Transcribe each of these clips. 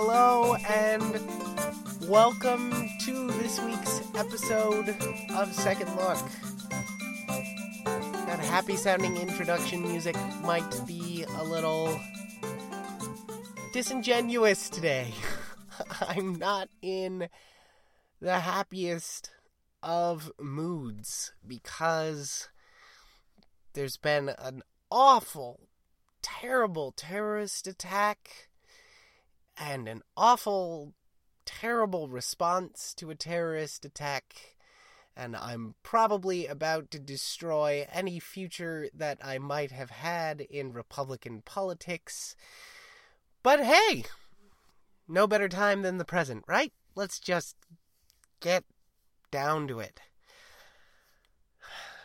hello, and welcome to this week's episode of Second Look. That happy sounding introduction music might be a little disingenuous today. I'm not in the happiest of moods because there's been an awful, terrible terrorist attack and an awful, terrible response to a terrorist attack. And I'm probably about to destroy any future that I might have had in Republican politics. But hey, no better time than the present, right? Let's just get down to it.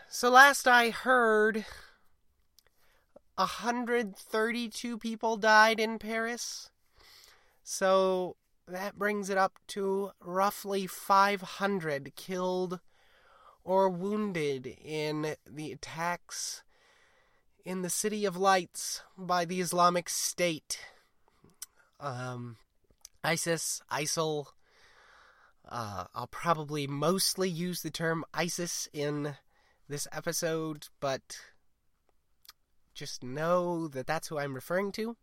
So, last I heard, 132 people died in Paris. So, that brings it up to roughly 500 killed or wounded in the attacks in the City of Lights by the Islamic State. Um, ISIS, ISIL. Uh, I'll probably mostly use the term ISIS in this episode, but just know that that's who I'm referring to.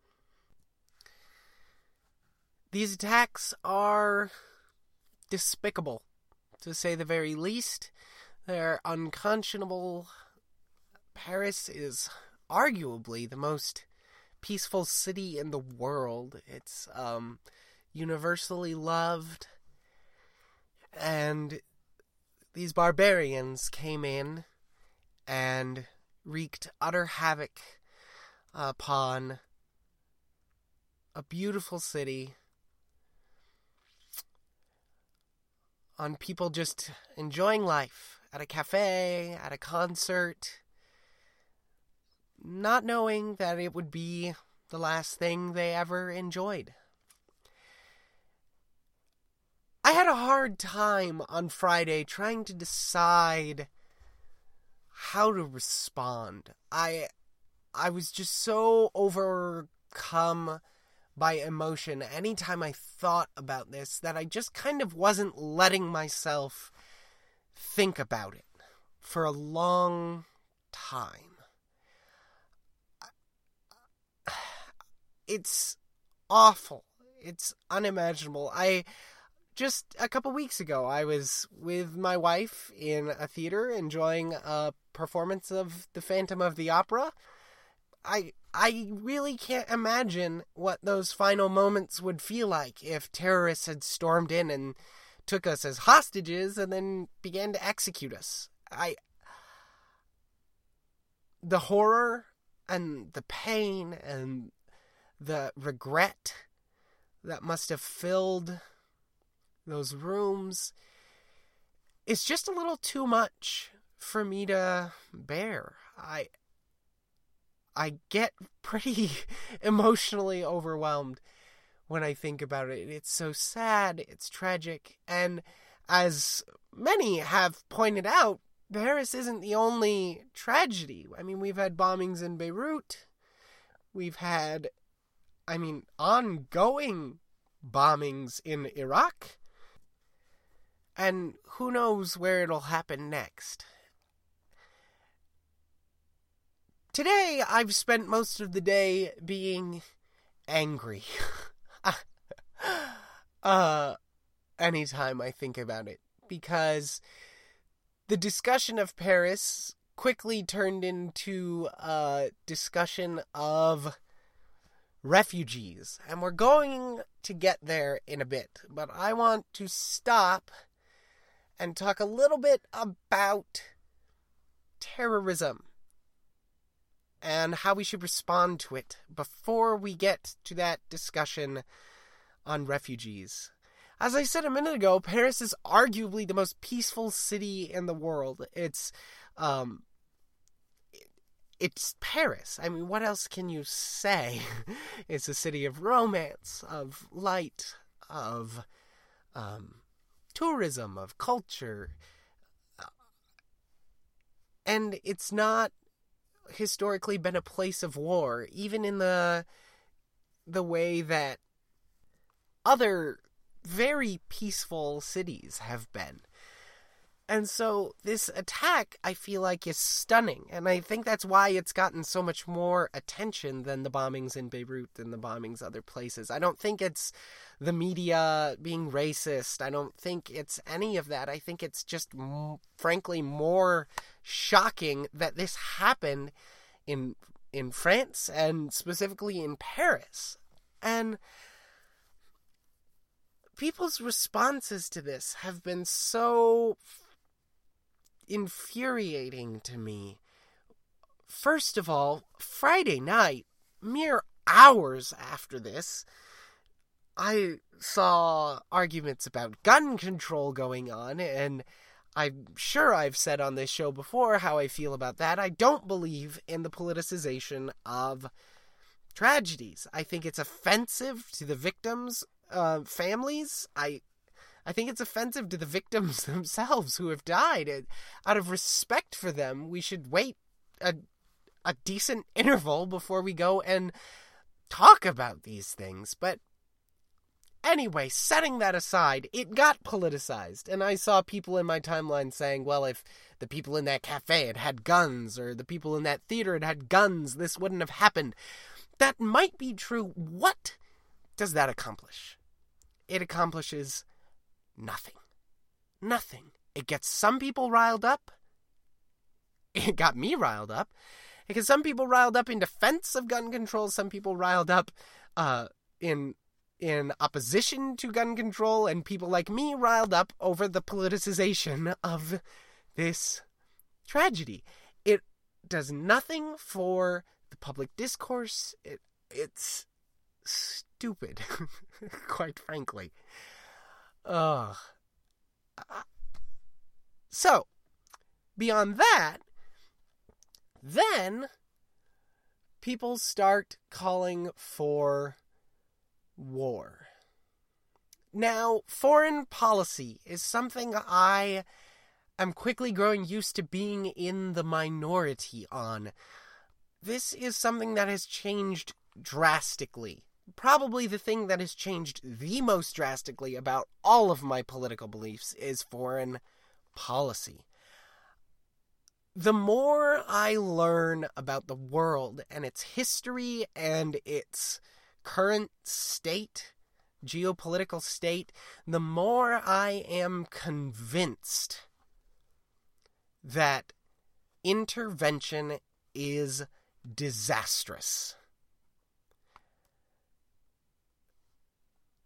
These attacks are despicable, to say the very least. They're unconscionable. Paris is arguably the most peaceful city in the world. It's um, universally loved. And these barbarians came in and wreaked utter havoc upon a beautiful city, on people just enjoying life at a cafe, at a concert, not knowing that it would be the last thing they ever enjoyed. I had a hard time on Friday trying to decide how to respond. I I was just so overcome by emotion anytime I thought about this that I just kind of wasn't letting myself think about it for a long time. It's awful. It's unimaginable. I just a couple weeks ago, I was with my wife in a theater enjoying a performance of The Phantom of the Opera. I I really can't imagine what those final moments would feel like if terrorists had stormed in and took us as hostages and then began to execute us. I the horror and the pain and the regret that must have filled those rooms. It's just a little too much for me to bear. I I get pretty emotionally overwhelmed when I think about it. It's so sad, it's tragic, and as many have pointed out, Paris isn't the only tragedy. I mean, we've had bombings in Beirut. We've had I mean, ongoing bombings in Iraq. And who knows where it'll happen next. Today, I've spent most of the day being angry. uh, anytime I think about it. Because the discussion of Paris quickly turned into a discussion of refugees. And we're going to get there in a bit. But I want to stop and talk a little bit about terrorism and how we should respond to it before we get to that discussion on refugees. As I said a minute ago, Paris is arguably the most peaceful city in the world. It's um it's Paris. I mean, what else can you say? it's a city of romance, of light, of um tourism, of culture. And it's not historically been a place of war, even in the the way that other very peaceful cities have been. And so this attack, I feel like, is stunning. And I think that's why it's gotten so much more attention than the bombings in Beirut than the bombings other places. I don't think it's the media being racist. I don't think it's any of that. I think it's just, frankly, more shocking that this happened in in France and specifically in Paris. And people's responses to this have been so infuriating to me. First of all, Friday night, mere hours after this, I saw arguments about gun control going on, and I'm sure I've said on this show before how I feel about that. I don't believe in the politicization of tragedies. I think it's offensive to the victims' uh, families. I I think it's offensive to the victims themselves who have died. It, out of respect for them, we should wait a a decent interval before we go and talk about these things. But anyway, setting that aside, it got politicized, and I saw people in my timeline saying, "Well, if the people in that cafe had had guns, or the people in that theater had had guns, this wouldn't have happened." That might be true. What does that accomplish? It accomplishes Nothing. Nothing. It gets some people riled up. It got me riled up. Because some people riled up in defense of gun control, some people riled up uh, in in opposition to gun control, and people like me riled up over the politicization of this tragedy. It does nothing for the public discourse. It it's stupid, quite frankly. Ugh. So, beyond that, then people start calling for war. Now, foreign policy is something I am quickly growing used to being in the minority on. This is something that has changed drastically probably the thing that has changed the most drastically about all of my political beliefs is foreign policy. The more I learn about the world and its history and its current state, geopolitical state, the more I am convinced that intervention is disastrous.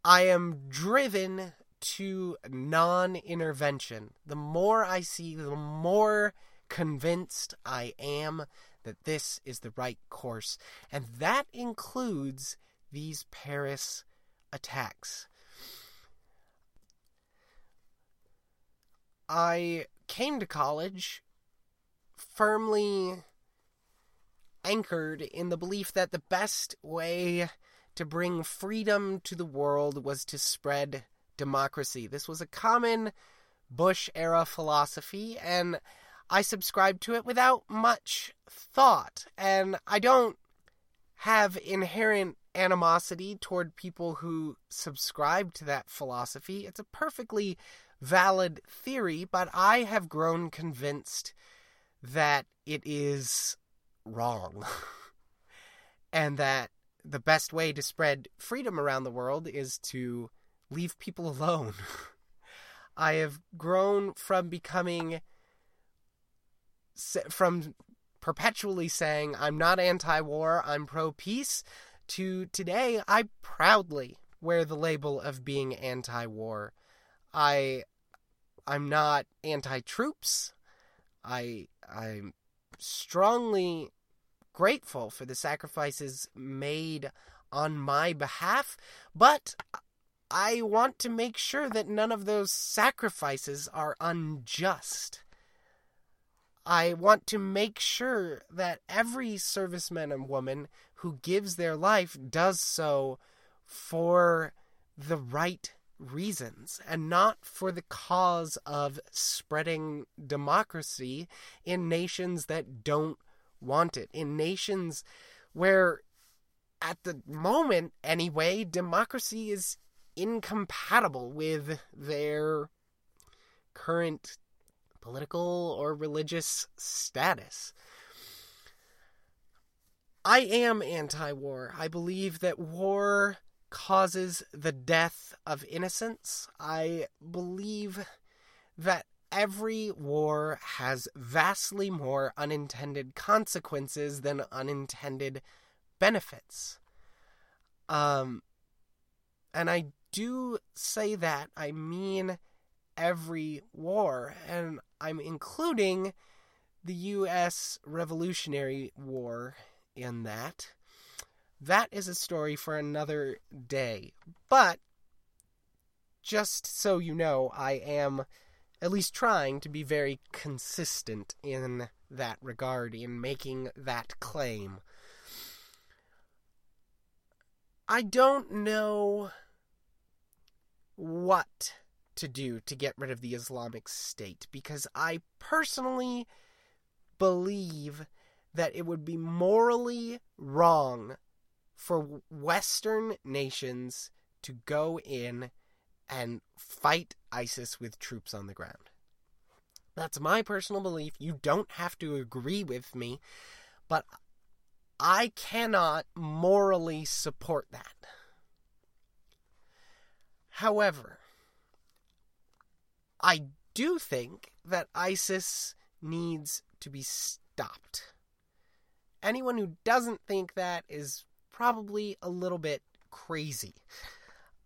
I am driven to non intervention. The more I see, the more convinced I am that this is the right course. And that includes these Paris attacks. I came to college firmly anchored in the belief that the best way to bring freedom to the world was to spread democracy. This was a common Bush era philosophy, and I subscribed to it without much thought. And I don't have inherent animosity toward people who subscribe to that philosophy. It's a perfectly valid theory, but I have grown convinced that it is wrong. and that the best way to spread freedom around the world is to leave people alone. I have grown from becoming from perpetually saying I'm not anti-war, I'm pro-peace to today I proudly wear the label of being anti-war. I I'm not anti-troops. I I'm strongly grateful for the sacrifices made on my behalf, but I want to make sure that none of those sacrifices are unjust. I want to make sure that every serviceman and woman who gives their life does so for the right reasons and not for the cause of spreading democracy in nations that don't want it in nations where at the moment anyway democracy is incompatible with their current political or religious status. I am anti war. I believe that war causes the death of innocence. I believe that every war has vastly more unintended consequences than unintended benefits. Um, and I do say that, I mean every war, and I'm including the U.S. Revolutionary War in that. That is a story for another day. But, just so you know, I am at least trying to be very consistent in that regard, in making that claim. I don't know what to do to get rid of the Islamic State because I personally believe that it would be morally wrong for Western nations to go in and fight ISIS with troops on the ground. That's my personal belief. You don't have to agree with me, but I cannot morally support that. However, I do think that ISIS needs to be stopped. Anyone who doesn't think that is probably a little bit crazy.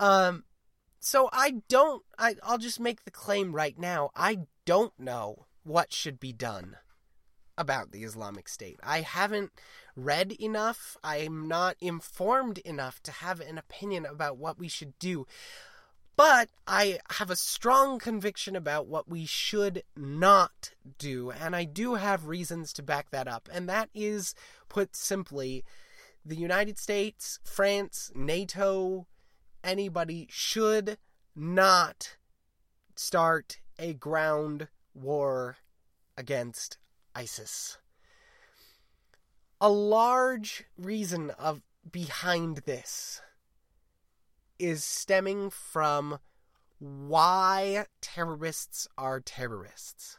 Um, so I don't. I, I'll just make the claim right now. I don't know what should be done about the Islamic State. I haven't read enough. I'm not informed enough to have an opinion about what we should do. But I have a strong conviction about what we should not do, and I do have reasons to back that up. And that is, put simply, the United States, France, NATO, anybody should not start a ground war against ISIS. A large reason of behind this is stemming from why terrorists are terrorists.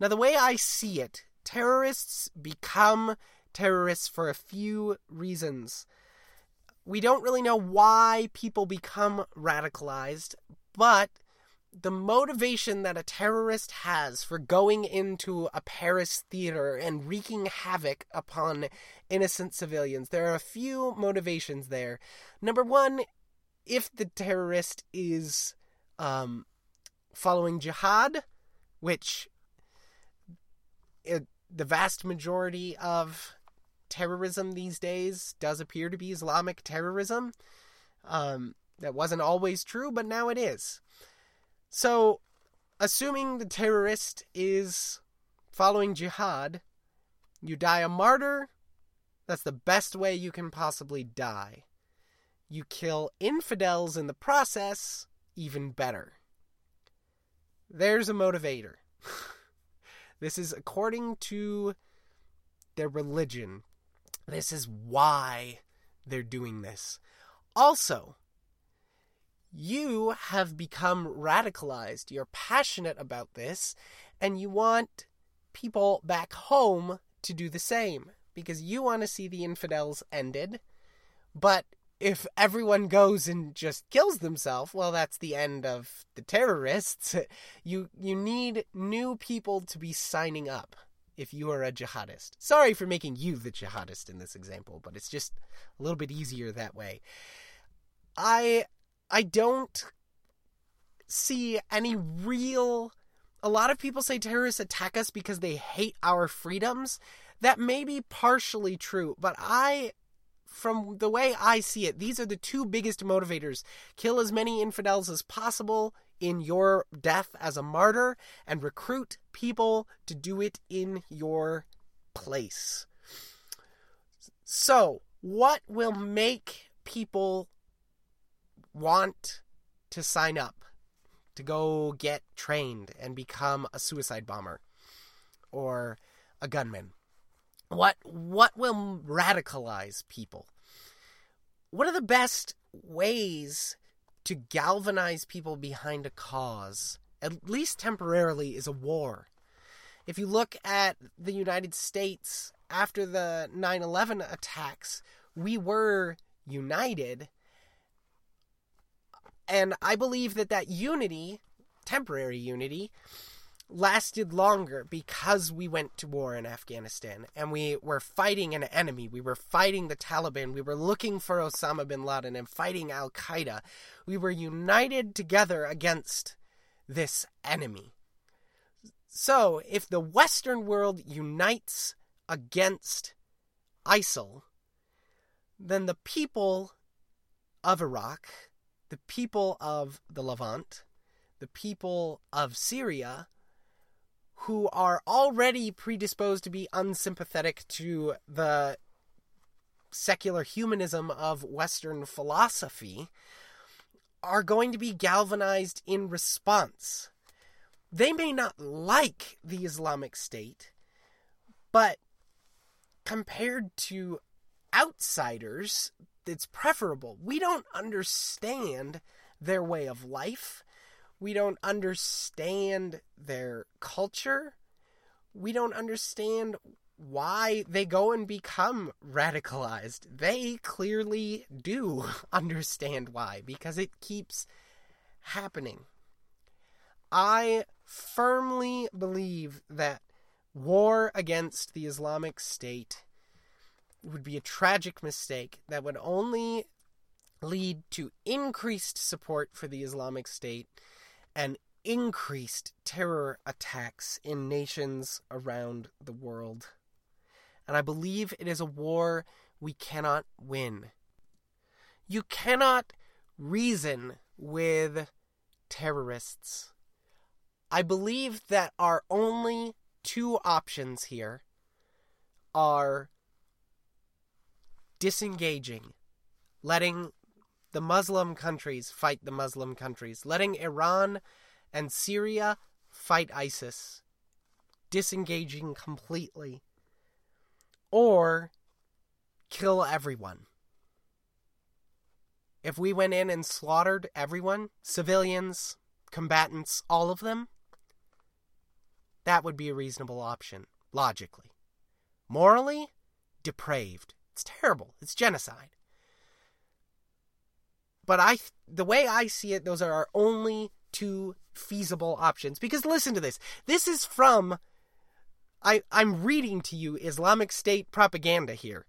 Now, the way I see it, terrorists become terrorists for a few reasons. We don't really know why people become radicalized, but the motivation that a terrorist has for going into a Paris theater and wreaking havoc upon innocent civilians, there are a few motivations there. Number one if the terrorist is um, following jihad, which it, the vast majority of terrorism these days does appear to be Islamic terrorism. Um, that wasn't always true, but now it is. So, assuming the terrorist is following jihad, you die a martyr. That's the best way you can possibly die you kill infidels in the process, even better. There's a motivator. this is according to their religion. This is why they're doing this. Also, you have become radicalized. You're passionate about this, and you want people back home to do the same because you want to see the infidels ended, but if everyone goes and just kills themselves, well, that's the end of the terrorists. You you need new people to be signing up if you are a jihadist. Sorry for making you the jihadist in this example, but it's just a little bit easier that way. I I don't see any real a lot of people say terrorists attack us because they hate our freedoms. That may be partially true, but I from the way I see it, these are the two biggest motivators. Kill as many infidels as possible in your death as a martyr and recruit people to do it in your place. So, what will make people want to sign up to go get trained and become a suicide bomber or a gunman? What what will radicalize people? What are the best ways to galvanize people behind a cause, at least temporarily, is a war. If you look at the United States after the 9 11 attacks, we were united. And I believe that that unity, temporary unity, lasted longer because we went to war in Afghanistan and we were fighting an enemy. We were fighting the Taliban. We were looking for Osama bin Laden and fighting Al Qaeda. We were united together against this enemy. So, if the Western world unites against ISIL, then the people of Iraq, the people of the Levant, the people of Syria, who are already predisposed to be unsympathetic to the secular humanism of Western philosophy, are going to be galvanized in response. They may not like the Islamic State, but compared to outsiders, it's preferable. We don't understand their way of life. We don't understand their culture. We don't understand why they go and become radicalized. They clearly do understand why, because it keeps happening. I firmly believe that war against the Islamic State would be a tragic mistake that would only lead to increased support for the Islamic State and increased terror attacks in nations around the world. And I believe it is a war we cannot win. You cannot reason with terrorists. I believe that our only two options here are disengaging, letting the Muslim countries fight the Muslim countries, letting Iran and Syria fight ISIS, disengaging completely, or kill everyone. If we went in and slaughtered everyone, civilians, combatants, all of them, that would be a reasonable option, logically. Morally, depraved. It's terrible. It's genocide. But I, the way I see it, those are our only two feasible options. Because listen to this. This is from. I, I'm reading to you Islamic State propaganda here.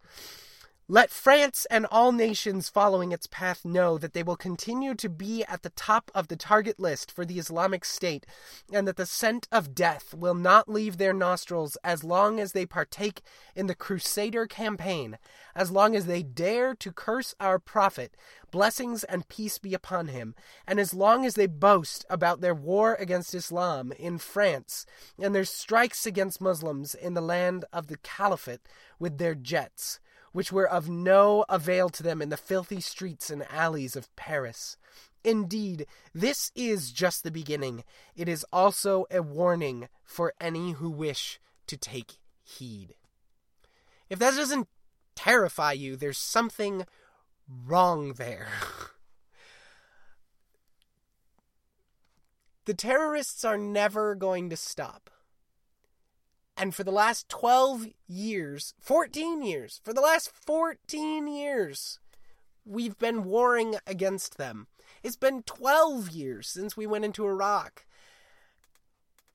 Let France and all nations following its path know that they will continue to be at the top of the target list for the Islamic State, and that the scent of death will not leave their nostrils as long as they partake in the Crusader campaign, as long as they dare to curse our Prophet, blessings and peace be upon him, and as long as they boast about their war against Islam in France, and their strikes against Muslims in the land of the Caliphate with their jets which were of no avail to them in the filthy streets and alleys of Paris. Indeed, this is just the beginning. It is also a warning for any who wish to take heed. If that doesn't terrify you, there's something wrong there. the terrorists are never going to stop. And for the last 12 years, 14 years, for the last 14 years, we've been warring against them. It's been 12 years since we went into Iraq.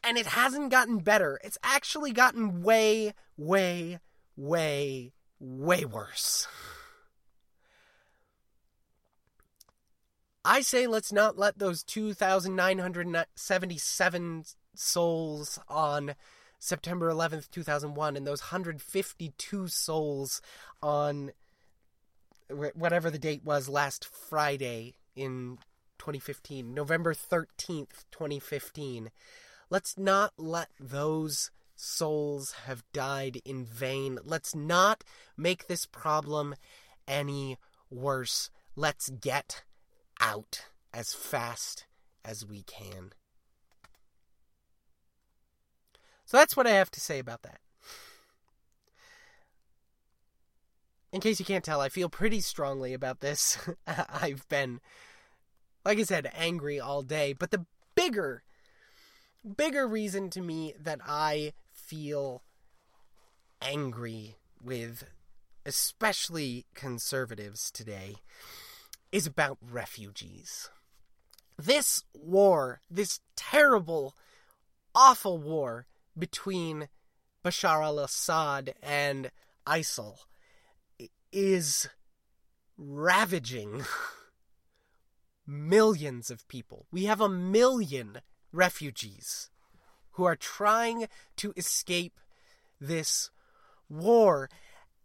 And it hasn't gotten better. It's actually gotten way, way, way, way worse. I say let's not let those 2,977 souls on September 11th, 2001, and those 152 souls on whatever the date was last Friday in 2015, November 13th, 2015. Let's not let those souls have died in vain. Let's not make this problem any worse. Let's get out as fast as we can. So that's what I have to say about that. In case you can't tell, I feel pretty strongly about this. I've been like I said, angry all day. But the bigger, bigger reason to me that I feel angry with, especially conservatives today, is about refugees. This war, this terrible, awful war between Bashar al Assad and ISIL, is ravaging millions of people. We have a million refugees who are trying to escape this war.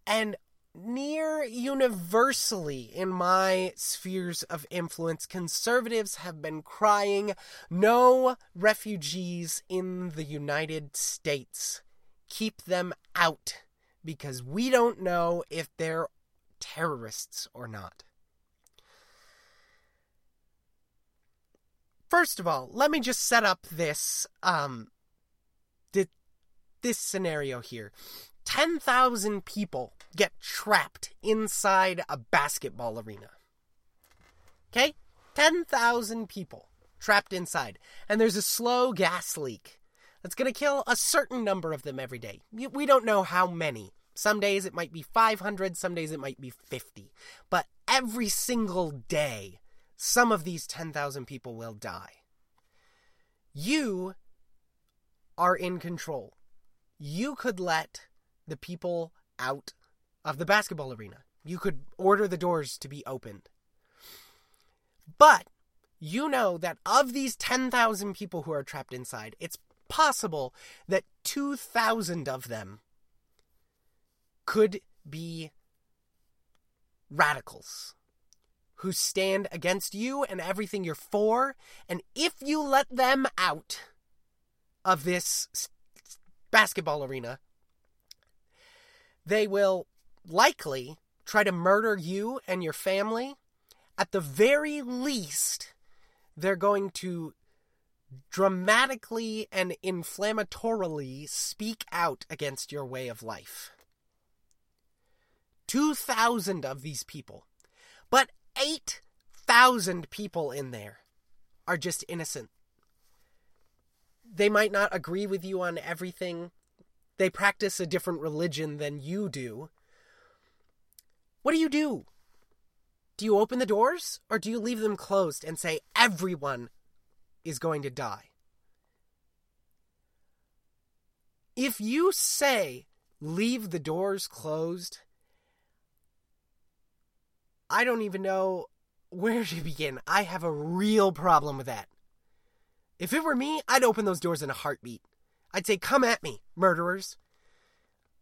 And near universally in my spheres of influence, conservatives have been crying, no refugees in the United States. Keep them out because we don't know if they're terrorists or not. First of all, let me just set up this um this scenario here. 10,000 people get trapped inside a basketball arena. Okay? 10,000 people trapped inside. And there's a slow gas leak that's going to kill a certain number of them every day. We don't know how many. Some days it might be 500, some days it might be 50. But every single day, some of these 10,000 people will die. You are in control. You could let the people out of the basketball arena. You could order the doors to be opened. But you know that of these 10,000 people who are trapped inside, it's possible that 2,000 of them could be radicals who stand against you and everything you're for. And if you let them out of this basketball arena, they will likely try to murder you and your family. At the very least, they're going to dramatically and inflammatorily speak out against your way of life. 2,000 of these people. But 8,000 people in there are just innocent. They might not agree with you on everything. They practice a different religion than you do. What do you do? Do you open the doors or do you leave them closed and say everyone is going to die? If you say leave the doors closed, I don't even know where to begin. I have a real problem with that. If it were me, I'd open those doors in a heartbeat. I'd say, Come at me, murderers.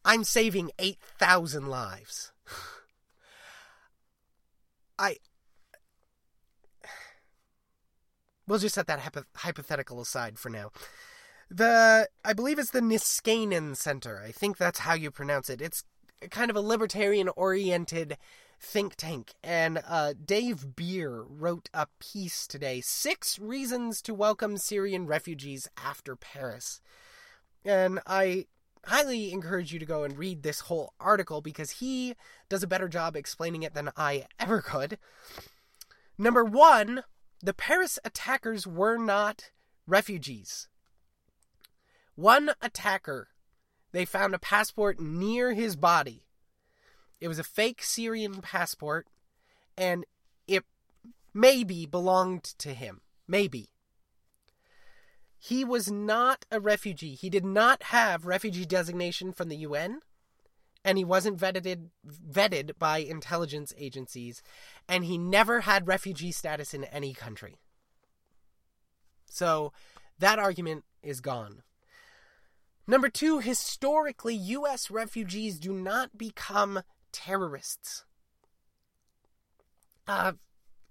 I'm saving 8,000 lives. I. We'll just set that hypo- hypothetical aside for now. The I believe it's the Niskanen Center. I think that's how you pronounce it. It's kind of a libertarian oriented think tank. And uh, Dave Bier wrote a piece today Six Reasons to Welcome Syrian Refugees After Paris. And I highly encourage you to go and read this whole article because he does a better job explaining it than I ever could. Number one, the Paris attackers were not refugees. One attacker, they found a passport near his body it was a fake Syrian passport, and it maybe belonged to him. Maybe. He was not a refugee. He did not have refugee designation from the UN, and he wasn't vetted vetted by intelligence agencies, and he never had refugee status in any country. So that argument is gone. Number two, historically, U.S. refugees do not become terrorists. Uh,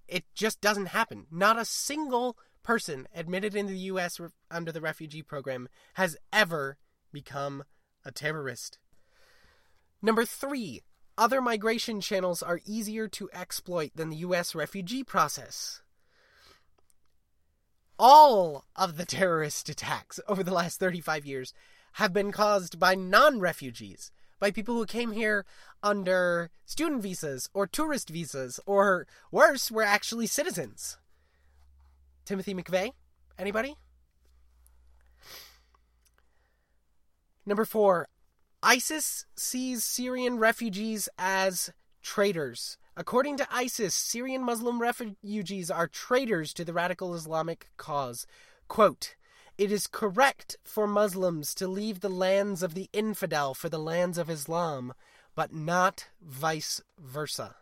it just doesn't happen. Not a single person admitted in the U.S. Re- under the refugee program has ever become a terrorist. Number three, other migration channels are easier to exploit than the U.S. refugee process. All of the terrorist attacks over the last 35 years have been caused by non refugees by people who came here under student visas or tourist visas, or worse, were actually citizens. Timothy McVeigh? Anybody? Number four, ISIS sees Syrian refugees as traitors. According to ISIS, Syrian Muslim refugees are traitors to the radical Islamic cause. Quote, it is correct for Muslims to leave the lands of the infidel for the lands of Islam, but not vice versa.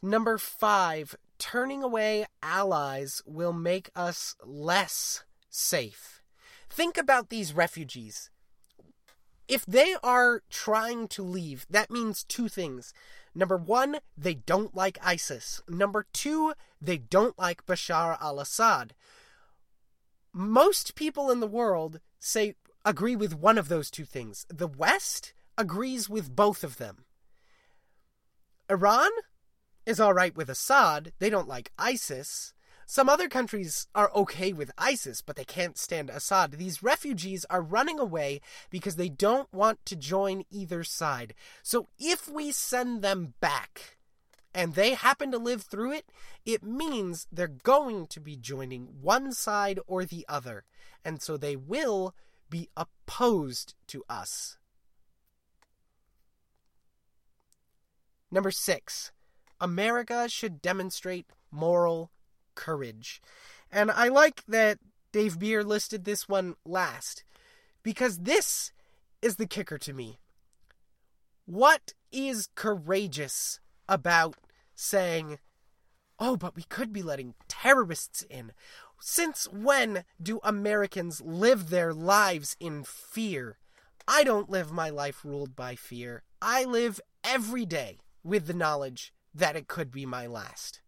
Number five, turning away allies will make us less safe. Think about these refugees. If they are trying to leave, that means two things. Number one, they don't like ISIS. Number two, they don't like Bashar al Assad. Most people in the world say agree with one of those two things. The West agrees with both of them. Iran is all right with Assad. They don't like ISIS. Some other countries are okay with ISIS, but they can't stand Assad. These refugees are running away because they don't want to join either side. So if we send them back and they happen to live through it, it means they're going to be joining one side or the other. And so they will be opposed to us. Number six, America should demonstrate moral courage. And I like that Dave Bier listed this one last because this is the kicker to me. What is courageous about saying, oh, but we could be letting terrorists in? Since when do Americans live their lives in fear? I don't live my life ruled by fear. I live every day with the knowledge that it could be my last.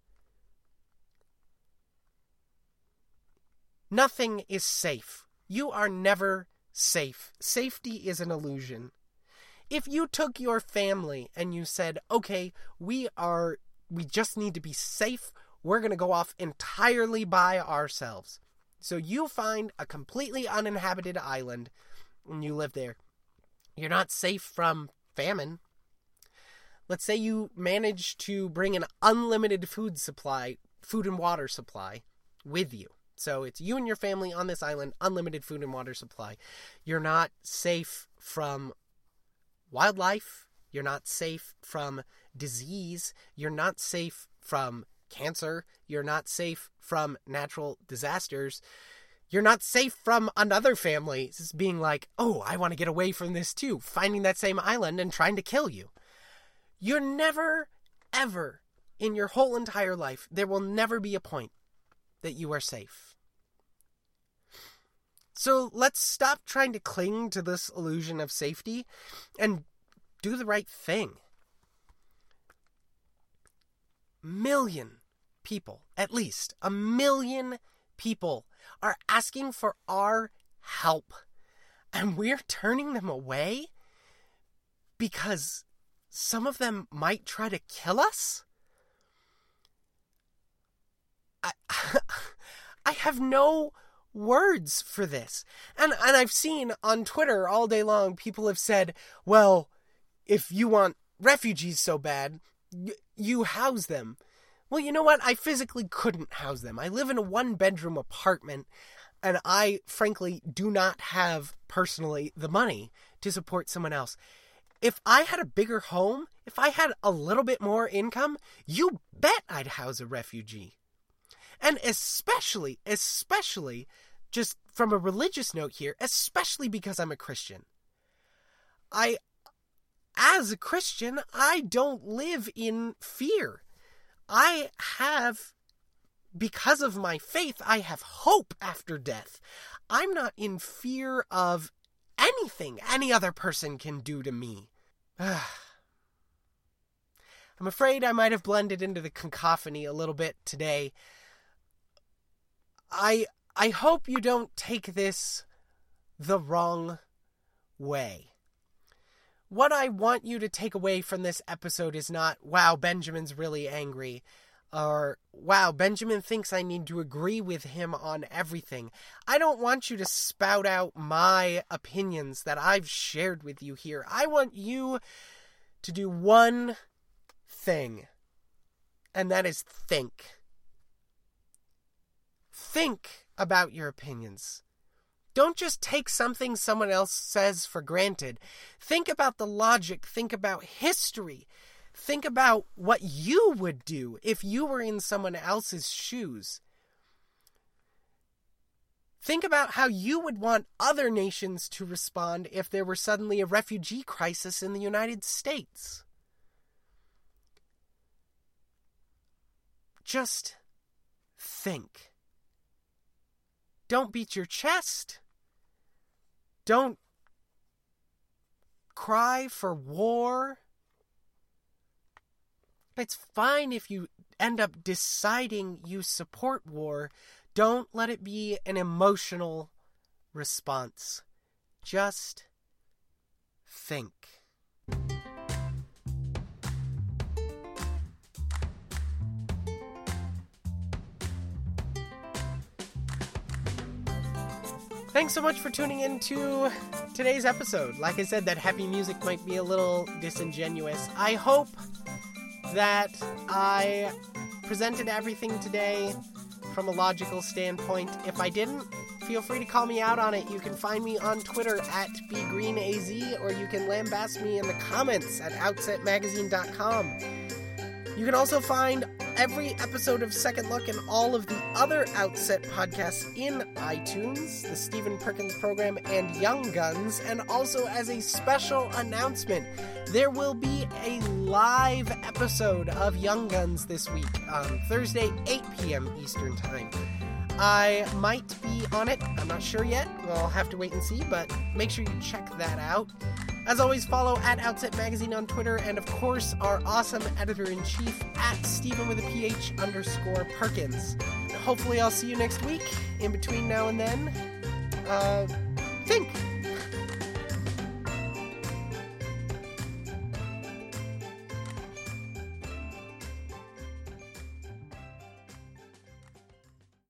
Nothing is safe. You are never safe. Safety is an illusion. If you took your family and you said, okay, we are, we just need to be safe, we're going to go off entirely by ourselves. So you find a completely uninhabited island and you live there. You're not safe from famine. Let's say you manage to bring an unlimited food supply, food and water supply with you. So it's you and your family on this island, unlimited food and water supply. You're not safe from wildlife. You're not safe from disease. You're not safe from cancer. You're not safe from natural disasters. You're not safe from another family being like, oh, I want to get away from this too, finding that same island and trying to kill you. You're never, ever, in your whole entire life, there will never be a point that you are safe. So let's stop trying to cling to this illusion of safety and do the right thing. Million people, at least a million people, are asking for our help. And we're turning them away because some of them might try to kill us? I, I have no words for this. And and I've seen on Twitter all day long people have said, "Well, if you want refugees so bad, y- you house them." Well, you know what? I physically couldn't house them. I live in a one bedroom apartment and I frankly do not have personally the money to support someone else. If I had a bigger home, if I had a little bit more income, you bet I'd house a refugee. And especially, especially just from a religious note here, especially because I'm a Christian. I, as a Christian, I don't live in fear. I have, because of my faith, I have hope after death. I'm not in fear of anything any other person can do to me. I'm afraid I might have blended into the cacophony a little bit today. I I hope you don't take this the wrong way. What I want you to take away from this episode is not, wow, Benjamin's really angry, or wow, Benjamin thinks I need to agree with him on everything. I don't want you to spout out my opinions that I've shared with you here. I want you to do one thing, and that is think. Think about your opinions. Don't just take something someone else says for granted. Think about the logic, think about history. Think about what you would do if you were in someone else's shoes. Think about how you would want other nations to respond if there were suddenly a refugee crisis in the United States. Just think. Don't beat your chest. Don't cry for war. It's fine if you end up deciding you support war. Don't let it be an emotional response. Just think. Thanks so much for tuning in to today's episode. Like I said, that happy music might be a little disingenuous. I hope that I presented everything today from a logical standpoint. If I didn't, feel free to call me out on it. You can find me on Twitter at bgreenaz, or you can lambast me in the comments at outsetmagazine.com. You can also find every episode of Second Look and all of the other Outset podcasts in iTunes, the Stephen Perkins program, and Young Guns. And also, as a special announcement, there will be a live episode of Young Guns this week on Thursday, 8 p.m. Eastern Time. I might be on it. I'm not sure yet. We'll have to wait and see, but make sure you check that out. As always, follow at Outset Magazine on Twitter, and of course, our awesome editor in chief at Stephen with a PH underscore Perkins. Hopefully, I'll see you next week. In between now and then, uh, think.